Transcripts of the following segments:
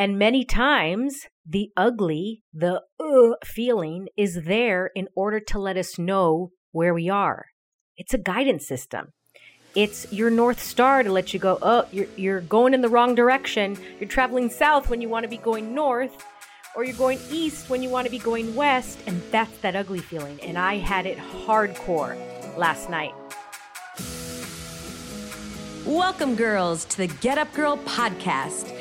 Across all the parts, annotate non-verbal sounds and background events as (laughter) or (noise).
And many times the ugly, the uh feeling is there in order to let us know where we are. It's a guidance system. It's your North Star to let you go, oh, you're, you're going in the wrong direction. You're traveling south when you want to be going north, or you're going east when you want to be going west. And that's that ugly feeling. And I had it hardcore last night. Welcome, girls, to the Get Up Girl podcast,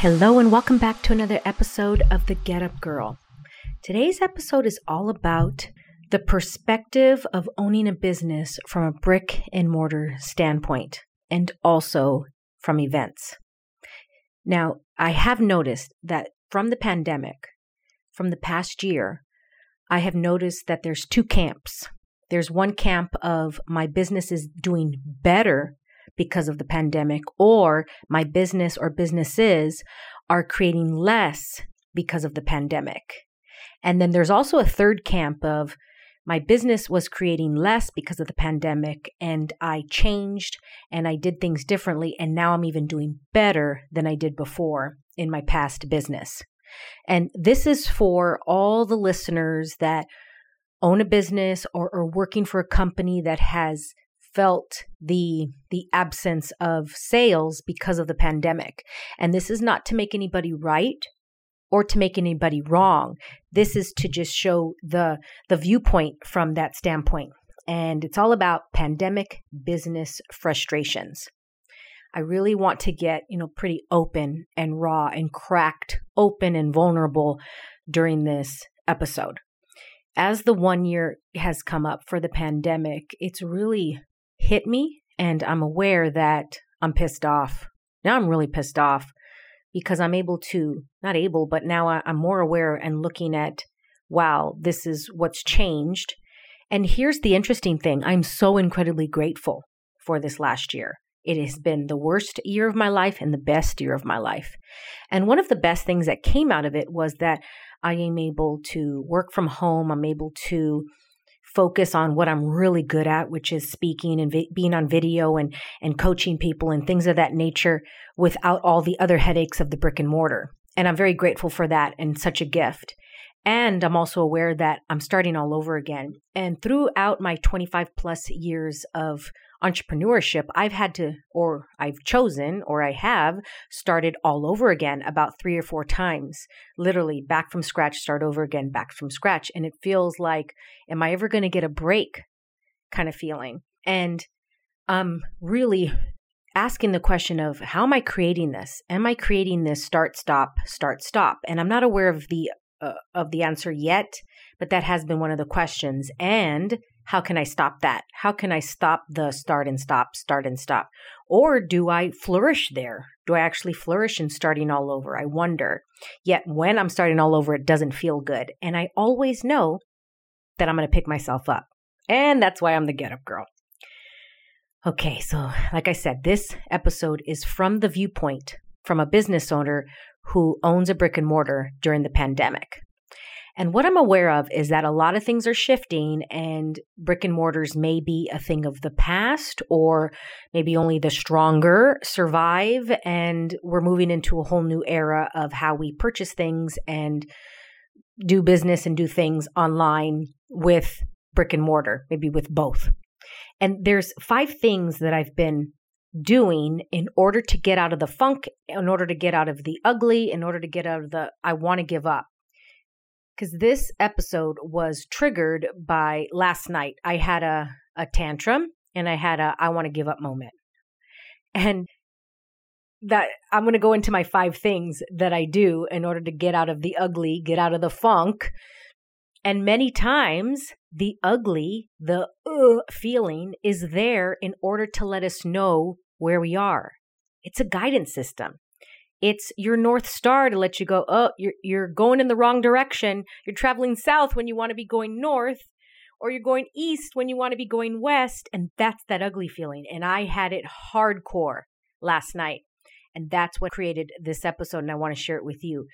Hello, and welcome back to another episode of The Get Up Girl. Today's episode is all about the perspective of owning a business from a brick and mortar standpoint and also from events. Now, I have noticed that from the pandemic, from the past year, I have noticed that there's two camps. There's one camp of my business is doing better because of the pandemic, or my business or businesses are creating less because of the pandemic. And then there's also a third camp of my business was creating less because of the pandemic and I changed and I did things differently and now I'm even doing better than I did before in my past business. And this is for all the listeners that own a business or are working for a company that has felt the the absence of sales because of the pandemic. And this is not to make anybody right or to make anybody wrong. This is to just show the the viewpoint from that standpoint. And it's all about pandemic business frustrations. I really want to get, you know, pretty open and raw and cracked, open and vulnerable during this episode. As the one year has come up for the pandemic, it's really hit me, and I'm aware that I'm pissed off. Now I'm really pissed off because I'm able to, not able, but now I'm more aware and looking at, wow, this is what's changed. And here's the interesting thing I'm so incredibly grateful for this last year. It has been the worst year of my life and the best year of my life. And one of the best things that came out of it was that I am able to work from home. I'm able to focus on what I'm really good at, which is speaking and vi- being on video and, and coaching people and things of that nature without all the other headaches of the brick and mortar. And I'm very grateful for that and such a gift. And I'm also aware that I'm starting all over again. And throughout my 25 plus years of entrepreneurship, I've had to, or I've chosen, or I have started all over again about three or four times, literally back from scratch, start over again, back from scratch. And it feels like, am I ever going to get a break kind of feeling? And I'm really asking the question of how am I creating this? Am I creating this start, stop, start, stop? And I'm not aware of the uh, of the answer yet, but that has been one of the questions. And how can I stop that? How can I stop the start and stop, start and stop? Or do I flourish there? Do I actually flourish in starting all over? I wonder. Yet when I'm starting all over, it doesn't feel good. And I always know that I'm going to pick myself up. And that's why I'm the get up girl. Okay, so like I said, this episode is from the viewpoint from a business owner who owns a brick and mortar during the pandemic. And what I'm aware of is that a lot of things are shifting and brick and mortars may be a thing of the past or maybe only the stronger survive. And we're moving into a whole new era of how we purchase things and do business and do things online with brick and mortar, maybe with both. And there's five things that I've been doing in order to get out of the funk, in order to get out of the ugly, in order to get out of the I want to give up because this episode was triggered by last night. I had a, a tantrum and I had a I want to give up moment. And that I'm going to go into my five things that I do in order to get out of the ugly, get out of the funk, And many times the ugly, the uh, feeling is there in order to let us know where we are. It's a guidance system. It's your North Star to let you go, oh, you're, you're going in the wrong direction. You're traveling south when you want to be going north, or you're going east when you want to be going west. And that's that ugly feeling. And I had it hardcore last night. And that's what created this episode. And I want to share it with you.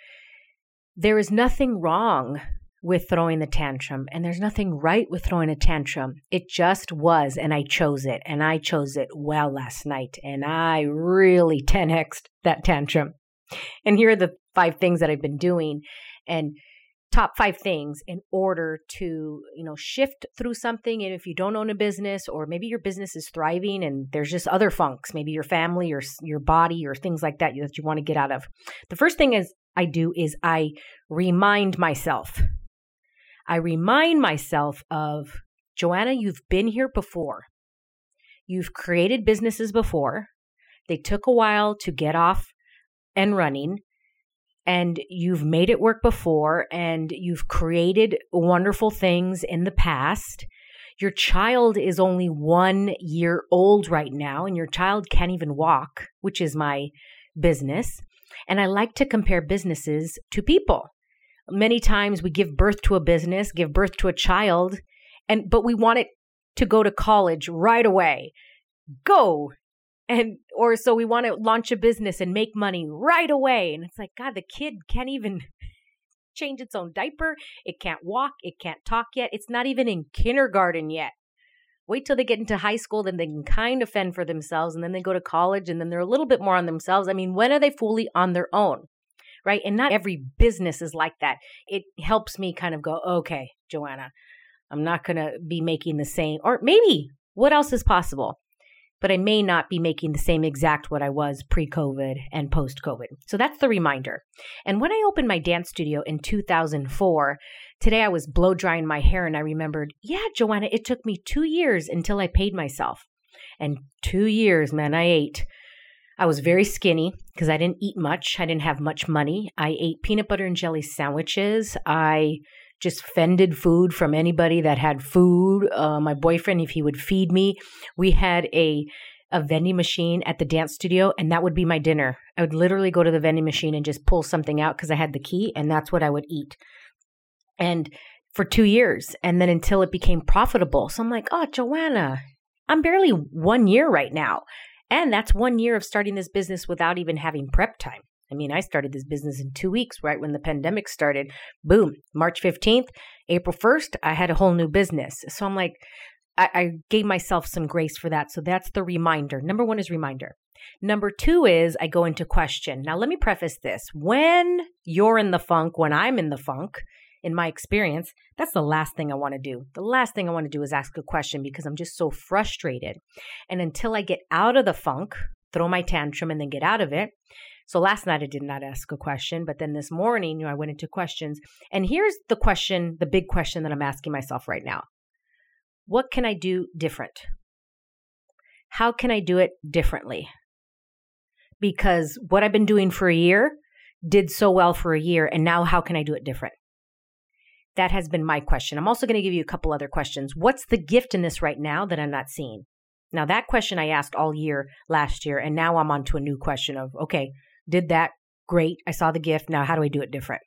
There is nothing wrong with throwing the tantrum, and there's nothing right with throwing a tantrum. It just was, and I chose it, and I chose it well last night, and I really 10xed that tantrum. And here are the five things that I've been doing, and top five things in order to you know shift through something and if you don't own a business or maybe your business is thriving and there's just other funks maybe your family or your body or things like that that you want to get out of the first thing is i do is i remind myself I remind myself of Joanna, you've been here before. You've created businesses before. They took a while to get off and running, and you've made it work before, and you've created wonderful things in the past. Your child is only one year old right now, and your child can't even walk, which is my business. And I like to compare businesses to people many times we give birth to a business, give birth to a child, and but we want it to go to college right away. Go. And or so we want to launch a business and make money right away. And it's like, God, the kid can't even (laughs) change its own diaper. It can't walk. It can't talk yet. It's not even in kindergarten yet. Wait till they get into high school, then they can kind of fend for themselves, and then they go to college, and then they're a little bit more on themselves. I mean, when are they fully on their own? right? And not every business is like that. It helps me kind of go, okay, Joanna, I'm not going to be making the same, or maybe what else is possible? But I may not be making the same exact what I was pre COVID and post COVID. So that's the reminder. And when I opened my dance studio in 2004, today I was blow drying my hair and I remembered, yeah, Joanna, it took me two years until I paid myself. And two years, man, I ate I was very skinny because I didn't eat much. I didn't have much money. I ate peanut butter and jelly sandwiches. I just fended food from anybody that had food. Uh, my boyfriend, if he would feed me, we had a a vending machine at the dance studio, and that would be my dinner. I would literally go to the vending machine and just pull something out because I had the key, and that's what I would eat. And for two years, and then until it became profitable. So I'm like, oh, Joanna, I'm barely one year right now. And that's one year of starting this business without even having prep time. I mean, I started this business in two weeks, right when the pandemic started. Boom, March 15th, April 1st, I had a whole new business. So I'm like, I, I gave myself some grace for that. So that's the reminder. Number one is reminder. Number two is I go into question. Now, let me preface this. When you're in the funk, when I'm in the funk, in my experience, that's the last thing I want to do. The last thing I want to do is ask a question because I'm just so frustrated. And until I get out of the funk, throw my tantrum and then get out of it. So last night I did not ask a question, but then this morning, you know, I went into questions. And here's the question, the big question that I'm asking myself right now. What can I do different? How can I do it differently? Because what I've been doing for a year did so well for a year, and now how can I do it different? That has been my question. I'm also going to give you a couple other questions. What's the gift in this right now that I'm not seeing? Now, that question I asked all year last year, and now I'm on to a new question of okay, did that? Great. I saw the gift. Now, how do I do it different?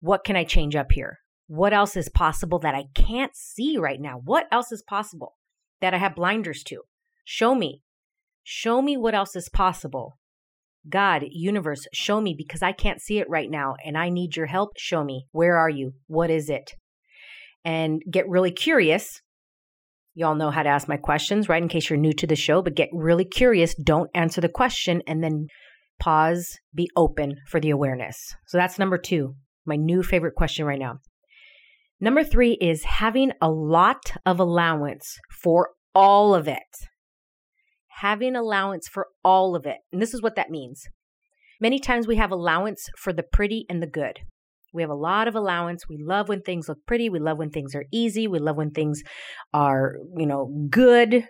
What can I change up here? What else is possible that I can't see right now? What else is possible that I have blinders to? Show me. Show me what else is possible God, universe, show me because I can't see it right now and I need your help. Show me. Where are you? What is it? And get really curious. Y'all know how to ask my questions, right? In case you're new to the show, but get really curious. Don't answer the question and then pause, be open for the awareness. So that's number two, my new favorite question right now. Number three is having a lot of allowance for all of it having allowance for all of it. And this is what that means. Many times we have allowance for the pretty and the good. We have a lot of allowance. We love when things look pretty. We love when things are easy. We love when things are, you know, good.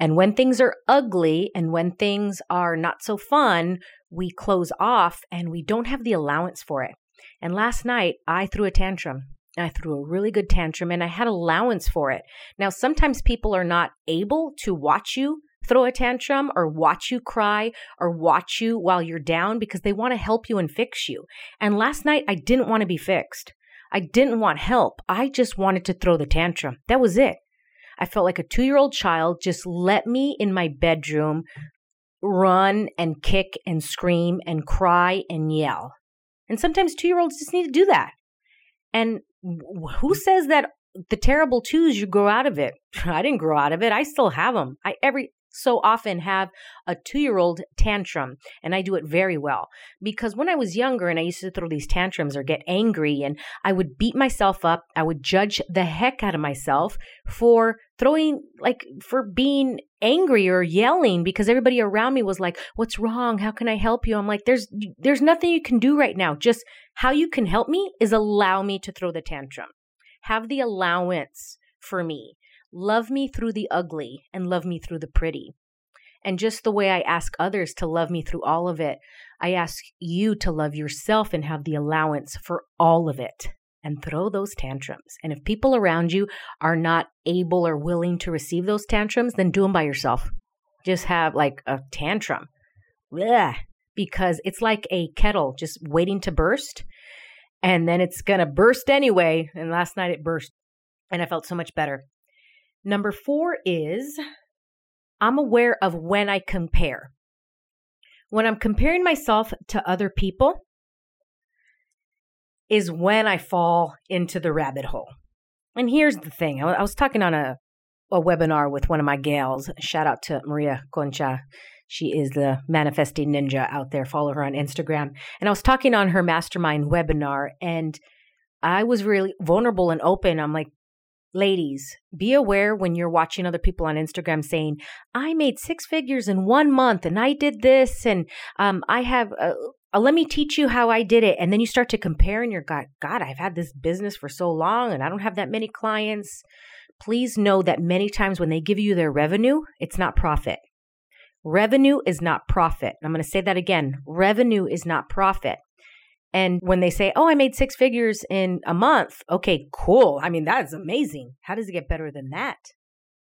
And when things are ugly and when things are not so fun, we close off and we don't have the allowance for it. And last night I threw a tantrum I threw a really good tantrum and I had allowance for it. Now, sometimes people are not able to watch you throw a tantrum or watch you cry or watch you while you're down because they want to help you and fix you. And last night, I didn't want to be fixed. I didn't want help. I just wanted to throw the tantrum. That was it. I felt like a two year old child. Just let me in my bedroom run and kick and scream and cry and yell. And sometimes two year olds just need to do that. And who says that the terrible twos you grow out of it? (laughs) I didn't grow out of it. I still have them. I every so often have a two year old tantrum, and I do it very well. Because when I was younger and I used to throw these tantrums or get angry, and I would beat myself up, I would judge the heck out of myself for throwing, like, for being angry or yelling because everybody around me was like, What's wrong? How can I help you? I'm like, There's, there's nothing you can do right now. Just how you can help me is allow me to throw the tantrum. Have the allowance for me Love me through the ugly and love me through the pretty. And just the way I ask others to love me through all of it, I ask you to love yourself and have the allowance for all of it and throw those tantrums. And if people around you are not able or willing to receive those tantrums, then do them by yourself. Just have like a tantrum. Blech. Because it's like a kettle just waiting to burst. And then it's going to burst anyway. And last night it burst. And I felt so much better. Number four is I'm aware of when I compare. When I'm comparing myself to other people, is when I fall into the rabbit hole. And here's the thing I was talking on a, a webinar with one of my gals. Shout out to Maria Concha. She is the manifesting ninja out there. Follow her on Instagram. And I was talking on her mastermind webinar, and I was really vulnerable and open. I'm like, Ladies, be aware when you're watching other people on Instagram saying, I made six figures in one month and I did this and um, I have, uh, uh, let me teach you how I did it. And then you start to compare and you're God, God, I've had this business for so long and I don't have that many clients. Please know that many times when they give you their revenue, it's not profit. Revenue is not profit. I'm going to say that again. Revenue is not profit. And when they say, Oh, I made six figures in a month, okay, cool. I mean, that's amazing. How does it get better than that?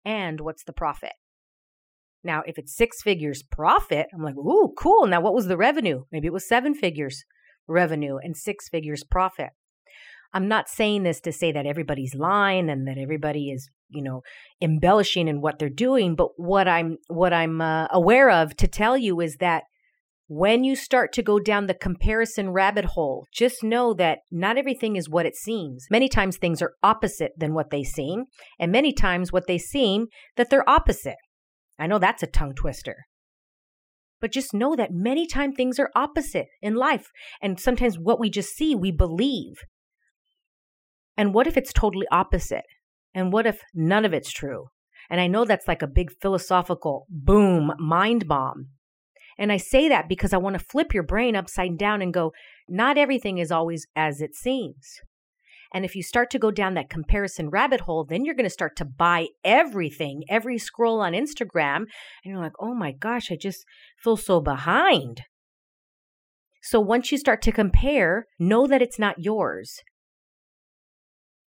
And what's the profit? Now, if it's six figures profit, I'm like, Ooh, cool. Now, what was the revenue? Maybe it was seven figures revenue and six figures profit. I'm not saying this to say that everybody's lying and that everybody is, you know, embellishing in what they're doing, but what I'm what I'm uh, aware of to tell you is that when you start to go down the comparison rabbit hole, just know that not everything is what it seems. Many times things are opposite than what they seem, and many times what they seem that they're opposite. I know that's a tongue twister. But just know that many times things are opposite in life, and sometimes what we just see, we believe. And what if it's totally opposite? And what if none of it's true? And I know that's like a big philosophical boom, mind bomb. And I say that because I want to flip your brain upside down and go, not everything is always as it seems. And if you start to go down that comparison rabbit hole, then you're going to start to buy everything, every scroll on Instagram. And you're like, oh my gosh, I just feel so behind. So once you start to compare, know that it's not yours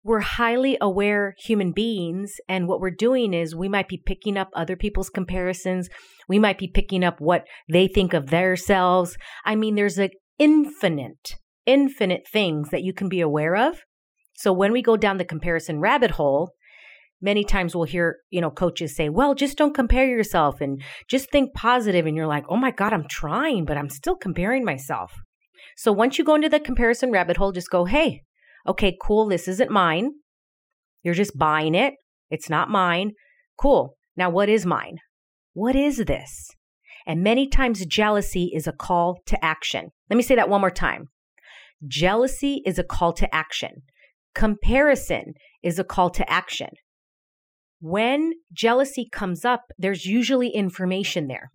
we're highly aware human beings. And what we're doing is we might be picking up other people's comparisons. We might be picking up what they think of themselves. I mean, there's an infinite, infinite things that you can be aware of. So when we go down the comparison rabbit hole, many times we'll hear, you know, coaches say, well, just don't compare yourself and just think positive. And you're like, oh my God, I'm trying, but I'm still comparing myself. So once you go into the comparison rabbit hole, just go, hey, okay, cool, this isn't mine. You're just buying it. It's not mine. Cool. Now, what is mine? What is this? And many times, jealousy is a call to action. Let me say that one more time. Jealousy is a call to action. Comparison is a call to action. When jealousy comes up, there's usually information there.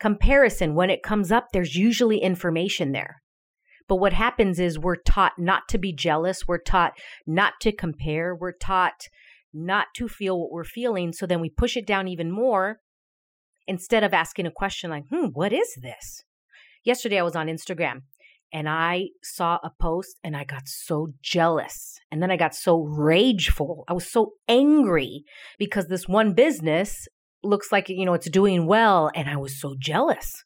Comparison, when it comes up, there's usually information there. But what happens is we're taught not to be jealous. We're taught not to compare. We're taught not to feel what we're feeling. So then we push it down even more instead of asking a question like, hmm, what is this? Yesterday I was on Instagram and I saw a post and I got so jealous. And then I got so rageful. I was so angry because this one business looks like, you know, it's doing well. And I was so jealous.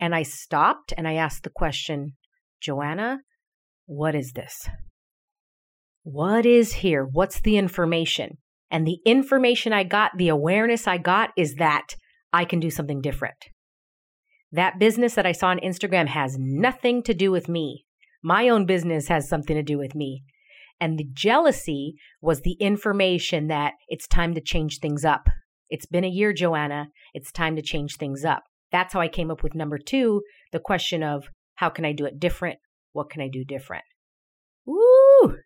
And I stopped and I asked the question, Joanna, what is this? What is here? What's the information? And the information I got, the awareness I got is that I can do something different. That business that I saw on Instagram has nothing to do with me. My own business has something to do with me. And the jealousy was the information that it's time to change things up. It's been a year, Joanna. It's time to change things up. That's how I came up with number two the question of how can I do it different? What can I do different? Woo!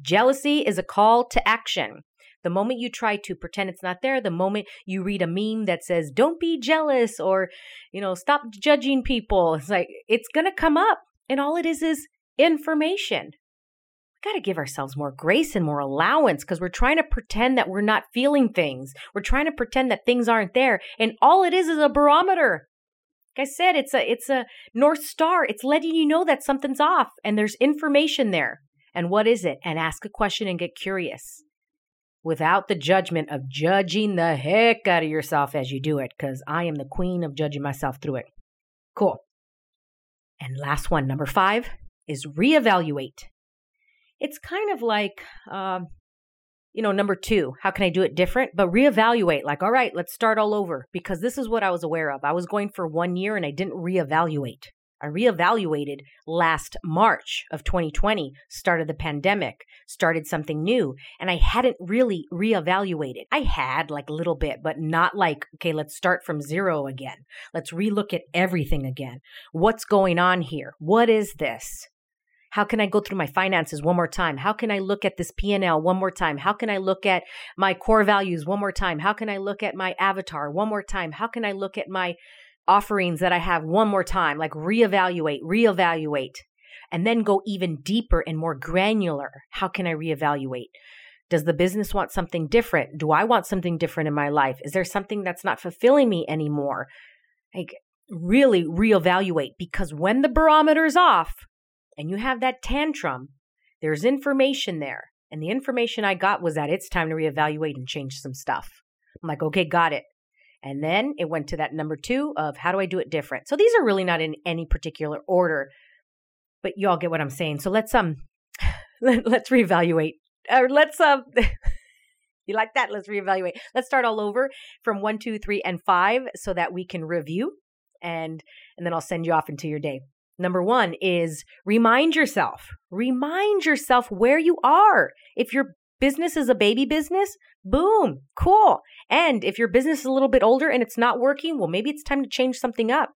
Jealousy is a call to action. The moment you try to pretend it's not there, the moment you read a meme that says, don't be jealous or, you know, stop judging people, it's like, it's going to come up. And all it is is information. We got to give ourselves more grace and more allowance because we're trying to pretend that we're not feeling things. We're trying to pretend that things aren't there. And all it is is a barometer. I said, it's a it's a north star. It's letting you know that something's off and there's information there. And what is it? And ask a question and get curious without the judgment of judging the heck out of yourself as you do it, because I am the queen of judging myself through it. Cool. And last one, number five, is reevaluate. It's kind of like, um, you know, number two, how can I do it different? But reevaluate, like, all right, let's start all over, because this is what I was aware of. I was going for one year and I didn't reevaluate. I reevaluated last March of 2020, started the pandemic, started something new, and I hadn't really reevaluated. I had like a little bit, but not like, okay, let's start from zero again. Let's relook at everything again. What's going on here? What is this? How can I go through my finances one more time? How can I look at this P&L one more time? How can I look at my core values one more time? How can I look at my avatar one more time? How can I look at my offerings that I have one more time, like reevaluate, reevaluate, and then go even deeper and more granular. How can I reevaluate? Does the business want something different? Do I want something different in my life? Is there something that's not fulfilling me anymore? Like, really reevaluate because when the barometer is off and you have that tantrum, there's information there. And the information I got was that it's time to reevaluate and change some stuff. I'm like, okay, got it. And then it went to that number two of how do I do it different? So these are really not in any particular order, but you all get what I'm saying. So let's um (sighs) let, us reevaluate. Or let's um (laughs) you like that? Let's reevaluate. Let's start all over from one, two, three, and five so that we can review and and then I'll send you off into your day. Number one is remind yourself, remind yourself where you are. If your business is a baby business, boom, cool. And if your business is a little bit older and it's not working, well, maybe it's time to change something up.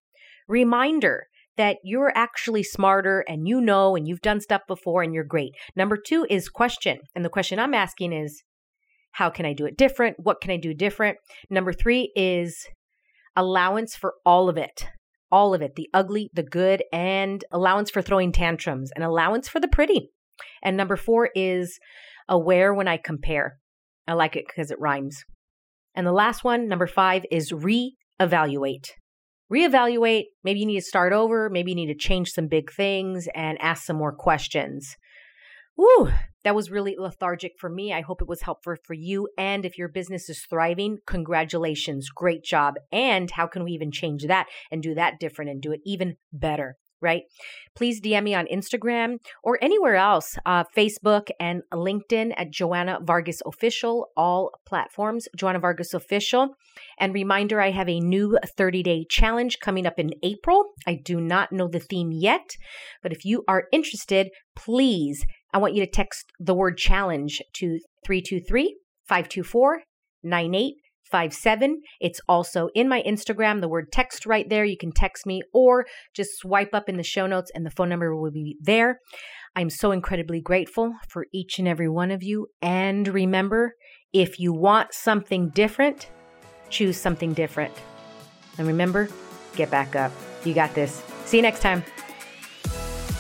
Reminder that you're actually smarter and you know and you've done stuff before and you're great. Number two is question. And the question I'm asking is, how can I do it different? What can I do different? Number three is allowance for all of it. All of it, the ugly, the good, and allowance for throwing tantrums and allowance for the pretty. And number four is aware when I compare. I like it because it rhymes. And the last one, number five, is reevaluate. Reevaluate. Maybe you need to start over. Maybe you need to change some big things and ask some more questions. Woo, that was really lethargic for me. I hope it was helpful for you. And if your business is thriving, congratulations. Great job. And how can we even change that and do that different and do it even better? right? Please DM me on Instagram or anywhere else, uh, Facebook and LinkedIn at Joanna Vargas Official, all platforms, Joanna Vargas Official. And reminder, I have a new 30 day challenge coming up in April. I do not know the theme yet, but if you are interested, please, I want you to text the word challenge to 323 524 98 857. It's also in my Instagram, the word text right there. You can text me or just swipe up in the show notes and the phone number will be there. I'm so incredibly grateful for each and every one of you. And remember, if you want something different, choose something different. And remember, get back up. You got this. See you next time.